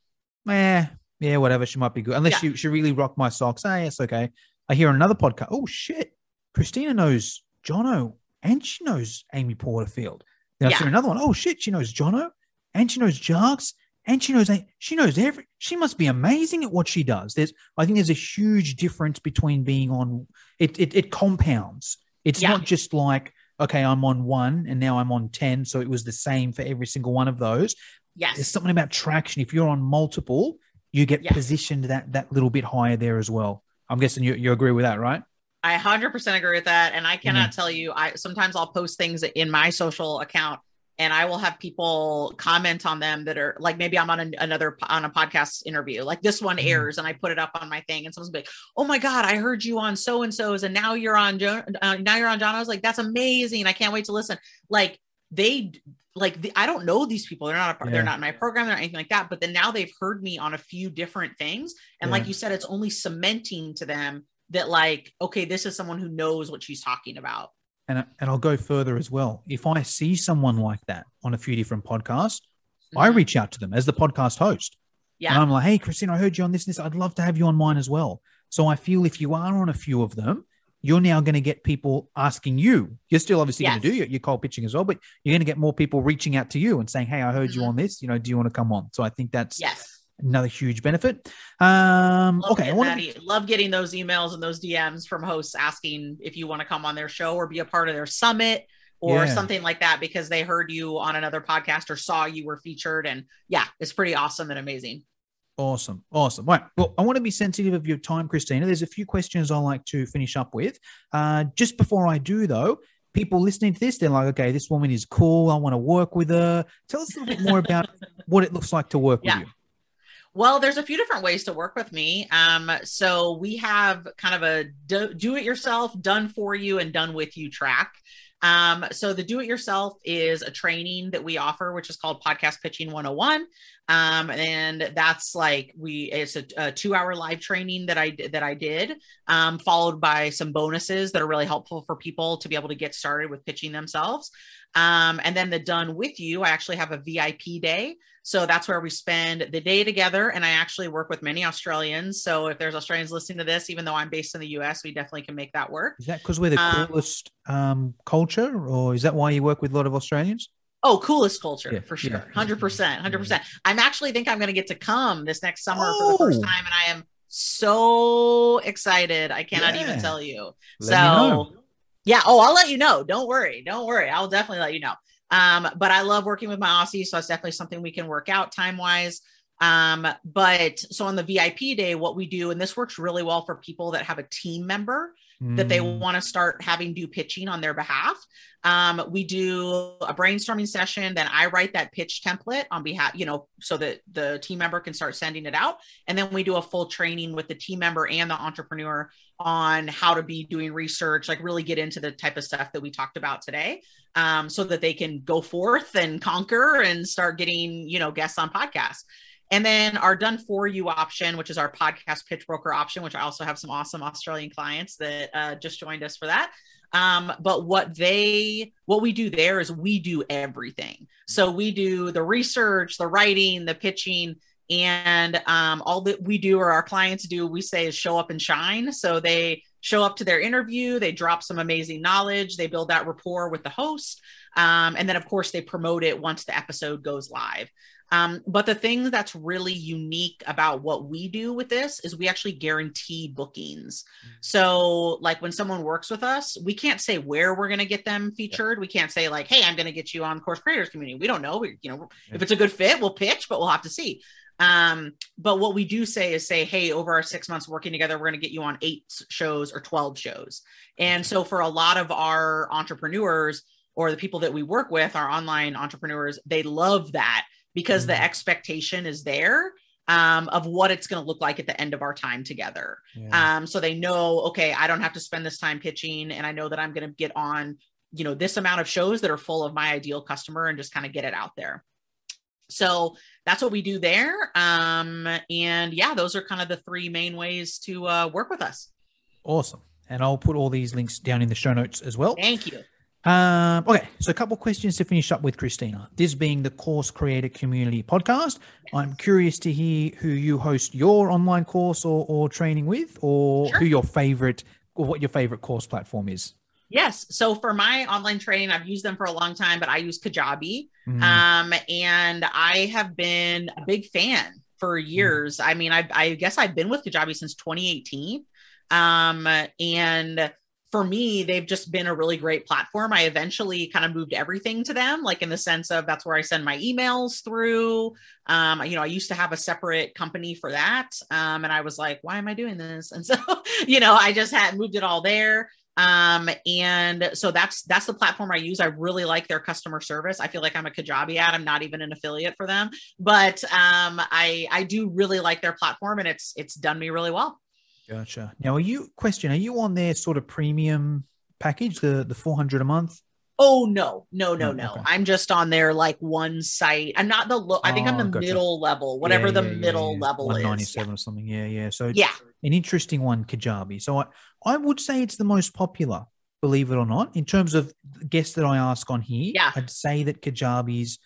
eh, yeah whatever she might be good unless yeah. she, she really rocked my socks hey it's okay i hear another podcast oh shit christina knows Jono, and she knows Amy Porterfield. Then yeah. I see another one. Oh shit, she knows Jono, and she knows Jarks, and she knows she knows every she must be amazing at what she does there's i think there's a huge difference between being on it it, it compounds it's yeah. not just like okay i'm on one and now i'm on 10 so it was the same for every single one of those yes there's something about traction if you're on multiple you get yes. positioned that that little bit higher there as well i'm guessing you, you agree with that right I 100% agree with that. And I cannot mm-hmm. tell you, I sometimes I'll post things in my social account and I will have people comment on them that are like maybe I'm on a, another on a podcast interview, like this one mm-hmm. airs, and I put it up on my thing, and someone's like, "Oh my god, I heard you on so and so's, and now you're on jo- uh, now you're on John." I was like, "That's amazing! I can't wait to listen." Like they like the, I don't know these people. They're not a, yeah. they're not in my program. They're anything like that. But then now they've heard me on a few different things, and yeah. like you said, it's only cementing to them that like okay, this is someone who knows what she's talking about and and I'll go further as well. If I see someone like that on a few different podcasts, mm-hmm. I reach out to them as the podcast host. Yeah. And I'm like, hey, Christine, I heard you on this, this. I'd love to have you on mine as well. So I feel if you are on a few of them, you're now going to get people asking you. You're still obviously yes. going to do your, your cold pitching as well, but you're going to get more people reaching out to you and saying, hey, I heard mm-hmm. you on this. You know, do you want to come on? So I think that's yes another huge benefit. Um, love okay, I love getting those emails and those DMs from hosts asking if you want to come on their show or be a part of their summit or yeah. something like that because they heard you on another podcast or saw you were featured. And yeah, it's pretty awesome and amazing. Awesome. Awesome. Right. Well, I want to be sensitive of your time, Christina. There's a few questions I like to finish up with. Uh, just before I do, though, people listening to this, they're like, okay, this woman is cool. I want to work with her. Tell us a little bit more about what it looks like to work yeah. with you. Well, there's a few different ways to work with me. Um, so we have kind of a do, do, it yourself, done for you, and done with you track. Um, so the do it yourself is a training that we offer, which is called Podcast Pitching 101. Um, and that's like we it's a, a, two hour live training that I that I did, um, followed by some bonuses that are really helpful for people to be able to get started with pitching themselves. Um, and then the done with you, I actually have a VIP day. So that's where we spend the day together. And I actually work with many Australians. So if there's Australians listening to this, even though I'm based in the US, we definitely can make that work. Is that because we're the um, coolest um, culture, or is that why you work with a lot of Australians? Oh, coolest culture yeah, for sure. Hundred percent, hundred percent. I'm actually think I'm going to get to come this next summer oh. for the first oh. time, and I am so excited. I cannot yeah. even tell you. Let so, yeah. Oh, I'll let you know. Don't worry. Don't worry. I'll definitely let you know. Um, but I love working with my Aussie, so it's definitely something we can work out time wise. Um, but so on the VIP day, what we do, and this works really well for people that have a team member that they mm. want to start having do pitching on their behalf. Um, we do a brainstorming session, then I write that pitch template on behalf, you know, so that the team member can start sending it out. And then we do a full training with the team member and the entrepreneur on how to be doing research, like really get into the type of stuff that we talked about today, um, so that they can go forth and conquer and start getting, you know, guests on podcasts. And then our done for you option, which is our podcast pitch broker option, which I also have some awesome Australian clients that uh, just joined us for that. Um, but what they, what we do there is we do everything. So we do the research, the writing, the pitching, and um, all that we do or our clients do, we say is show up and shine. So they show up to their interview, they drop some amazing knowledge, they build that rapport with the host. Um, and then, of course, they promote it once the episode goes live. Um, but the thing that's really unique about what we do with this is we actually guarantee bookings. Mm-hmm. So, like when someone works with us, we can't say where we're going to get them featured. Yeah. We can't say like, "Hey, I'm going to get you on Course Creators Community." We don't know. We, you know, yeah. if it's a good fit, we'll pitch, but we'll have to see. Um, but what we do say is say, "Hey, over our six months working together, we're going to get you on eight shows or twelve shows." And so, for a lot of our entrepreneurs or the people that we work with, our online entrepreneurs, they love that because mm-hmm. the expectation is there um, of what it's going to look like at the end of our time together. Yeah. Um, so they know, okay, I don't have to spend this time pitching, and I know that I'm going to get on, you know, this amount of shows that are full of my ideal customer and just kind of get it out there. So that's what we do there. Um, and yeah, those are kind of the three main ways to uh, work with us. Awesome. And I'll put all these links down in the show notes as well. Thank you. Um, okay, so a couple questions to finish up with, Christina. This being the Course Creator Community podcast, I'm curious to hear who you host your online course or, or training with, or sure. who your favorite or what your favorite course platform is. Yes. So for my online training, I've used them for a long time, but I use Kajabi. Mm. Um, and I have been a big fan for years. Mm. I mean, I, I guess I've been with Kajabi since 2018. Um, and for me, they've just been a really great platform. I eventually kind of moved everything to them, like in the sense of that's where I send my emails through. Um, you know, I used to have a separate company for that. Um, and I was like, why am I doing this? And so, you know, I just had moved it all there. Um, and so that's that's the platform I use. I really like their customer service. I feel like I'm a Kajabi ad. I'm not even an affiliate for them, but um, I I do really like their platform, and it's it's done me really well. Gotcha. Now, are you question? Are you on their sort of premium package, the the 400 a month? Oh no, no, no, no. Okay. I'm just on their like one site. I'm not the low. I think oh, I'm the gotcha. middle level, whatever yeah, the yeah, middle yeah, level 197 or something. Yeah, yeah. So yeah, an interesting one, Kajabi. So I I would say it's the most popular, believe it or not, in terms of guests that I ask on here. Yeah, I'd say that Kajabi is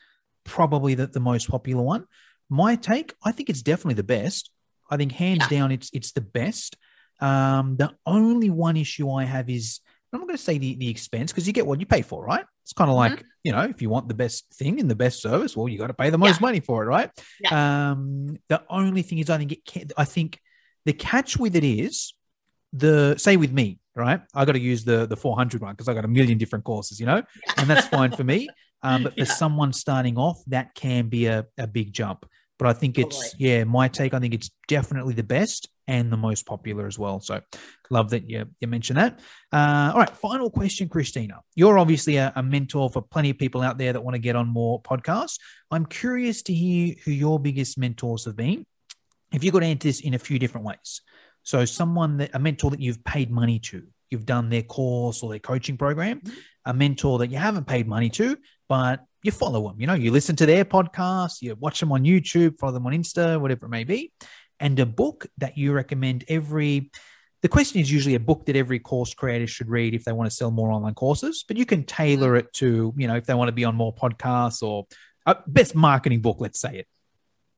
probably the, the most popular one. My take, I think it's definitely the best. I think hands down, it's it's the best. Um, the only one issue I have is I'm not going to say the, the expense because you get what you pay for, right? It's kind of mm-hmm. like, you know, if you want the best thing in the best service, well, you got to pay the most yeah. money for it, right? Yeah. Um, the only thing is, I think it can, I think the catch with it is the say with me, right? I got to use the the 400 one because I got a million different courses, you know, and that's fine for me. Um, but for yeah. someone starting off, that can be a, a big jump. But I think it's yeah, my take. I think it's definitely the best and the most popular as well. So love that you, you mentioned that. Uh, all right, final question, Christina. You're obviously a, a, mentor for plenty of people out there that want to get on more podcasts. I'm curious to hear who your biggest mentors have been. If you could answer this in a few different ways. So someone that a mentor that you've paid money to, you've done their course or their coaching program, mm-hmm. a mentor that you haven't paid money to, but you follow them. You know, you listen to their podcast, you watch them on YouTube, follow them on Insta, whatever it may be and a book that you recommend every the question is usually a book that every course creator should read if they want to sell more online courses but you can tailor it to you know if they want to be on more podcasts or a best marketing book let's say it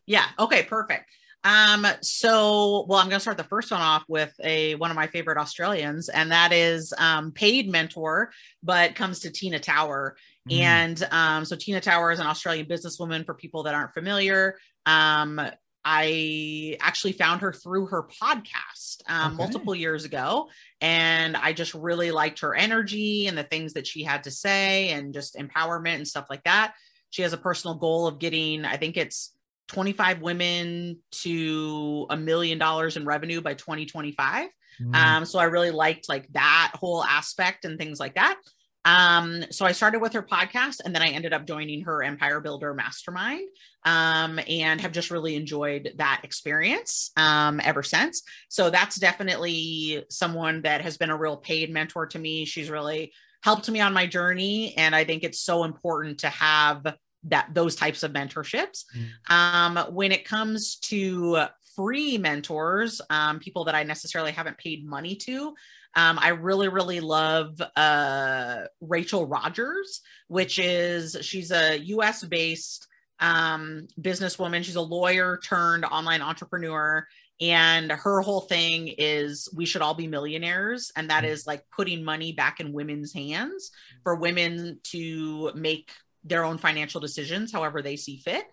yeah okay perfect um so well i'm going to start the first one off with a one of my favorite australians and that is um paid mentor but comes to tina tower mm. and um so tina tower is an australian businesswoman for people that aren't familiar um I actually found her through her podcast um, okay. multiple years ago. And I just really liked her energy and the things that she had to say and just empowerment and stuff like that. She has a personal goal of getting, I think it's 25 women to a million dollars in revenue by 2025. Mm. Um, so I really liked like that whole aspect and things like that. Um, so I started with her podcast and then I ended up joining her Empire Builder Mastermind um, and have just really enjoyed that experience um, ever since. So that's definitely someone that has been a real paid mentor to me. She's really helped me on my journey. And I think it's so important to have that those types of mentorships. Mm. Um, when it comes to free mentors, um, people that I necessarily haven't paid money to, um, I really, really love uh, Rachel Rogers, which is she's a US based um, businesswoman. She's a lawyer turned online entrepreneur. And her whole thing is we should all be millionaires. And that is like putting money back in women's hands for women to make their own financial decisions however they see fit.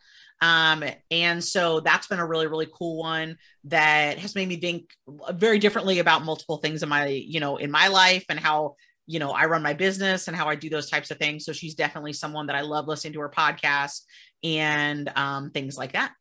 Um, and so that's been a really, really cool one that has made me think very differently about multiple things in my, you know, in my life and how, you know, I run my business and how I do those types of things. So she's definitely someone that I love listening to her podcast and um, things like that.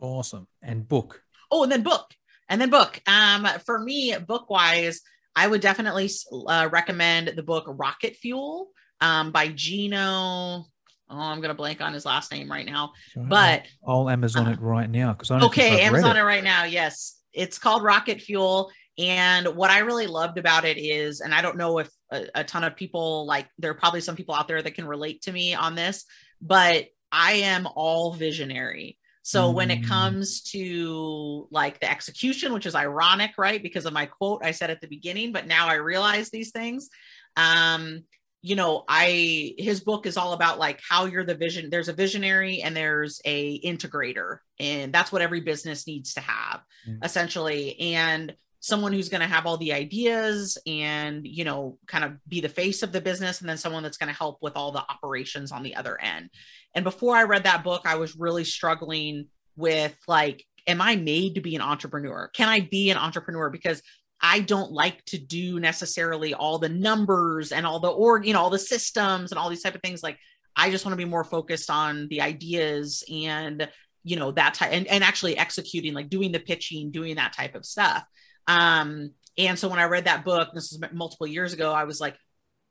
Awesome. And book. Oh, and then book. And then book. Um, for me, book wise, I would definitely uh, recommend the book Rocket Fuel um, by Gino oh, I'm gonna blank on his last name right now. But I'll Amazon uh, it right now because I okay, Amazon it. it right now. Yes, it's called Rocket Fuel. And what I really loved about it is, and I don't know if a, a ton of people like there are probably some people out there that can relate to me on this, but I am all visionary. So mm. when it mm. comes to like the execution, which is ironic, right? Because of my quote I said at the beginning, but now I realize these things. Um, you know i his book is all about like how you're the vision there's a visionary and there's a integrator and that's what every business needs to have mm. essentially and someone who's going to have all the ideas and you know kind of be the face of the business and then someone that's going to help with all the operations on the other end. And before i read that book i was really struggling with like am i made to be an entrepreneur? Can i be an entrepreneur? Because i don't like to do necessarily all the numbers and all the org you know all the systems and all these type of things like i just want to be more focused on the ideas and you know that type and, and actually executing like doing the pitching doing that type of stuff um, and so when I read that book, this was multiple years ago, I was like,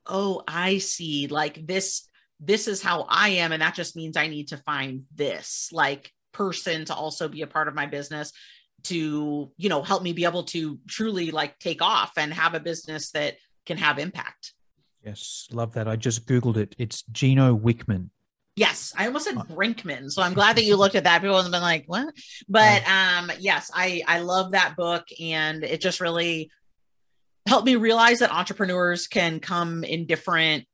oh, I see. Like this, this is how I am. And that just means I need to find this like person to also be a part of my business to, you know, help me be able to truly like take off and have a business that can have impact. Yes, love that. I just Googled it. It's Gino Wickman. Yes, I almost said uh, Brinkman. So I'm glad that you looked at that. People have been like, what? But um, yes, I I love that book, and it just really helped me realize that entrepreneurs can come in different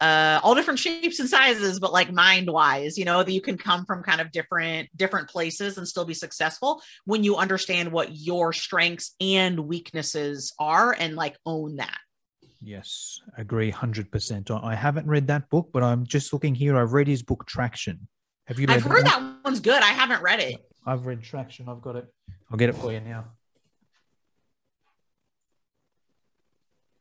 uh all different shapes and sizes but like mind wise you know that you can come from kind of different different places and still be successful when you understand what your strengths and weaknesses are and like own that Yes, agree 100%. I haven't read that book, but I'm just looking here. I've read his book Traction. Have you I've heard that, that one's good. I haven't read it. I've read Traction. I've got it. I'll get it for you now.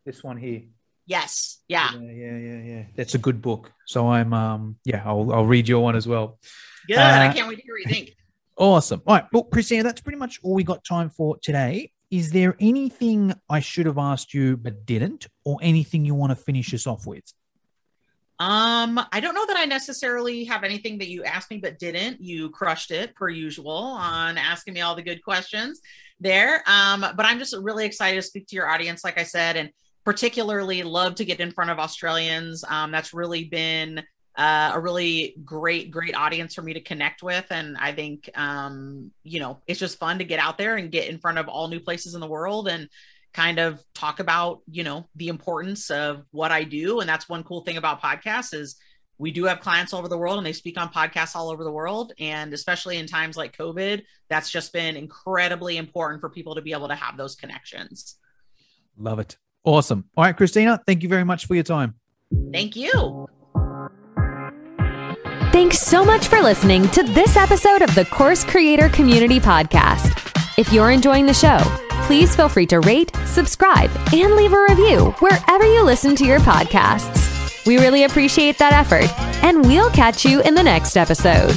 This one here. Yes. Yeah. Yeah, yeah, yeah, yeah. That's a good book. So I'm um yeah, I'll I'll read your one as well. Good. Uh, I can't wait to hear what you think. Awesome. All right. Well, Christina, that's pretty much all we got time for today. Is there anything I should have asked you but didn't, or anything you want to finish us off with? Um, I don't know that I necessarily have anything that you asked me but didn't. You crushed it per usual on asking me all the good questions there. Um, but I'm just really excited to speak to your audience, like I said, and particularly love to get in front of Australians. Um, that's really been uh, a really great, great audience for me to connect with. And I think, um, you know, it's just fun to get out there and get in front of all new places in the world and kind of talk about, you know, the importance of what I do. And that's one cool thing about podcasts is we do have clients all over the world and they speak on podcasts all over the world. And especially in times like COVID, that's just been incredibly important for people to be able to have those connections. Love it. Awesome. All right, Christina, thank you very much for your time. Thank you. Thanks so much for listening to this episode of the Course Creator Community Podcast. If you're enjoying the show, please feel free to rate, subscribe, and leave a review wherever you listen to your podcasts. We really appreciate that effort, and we'll catch you in the next episode.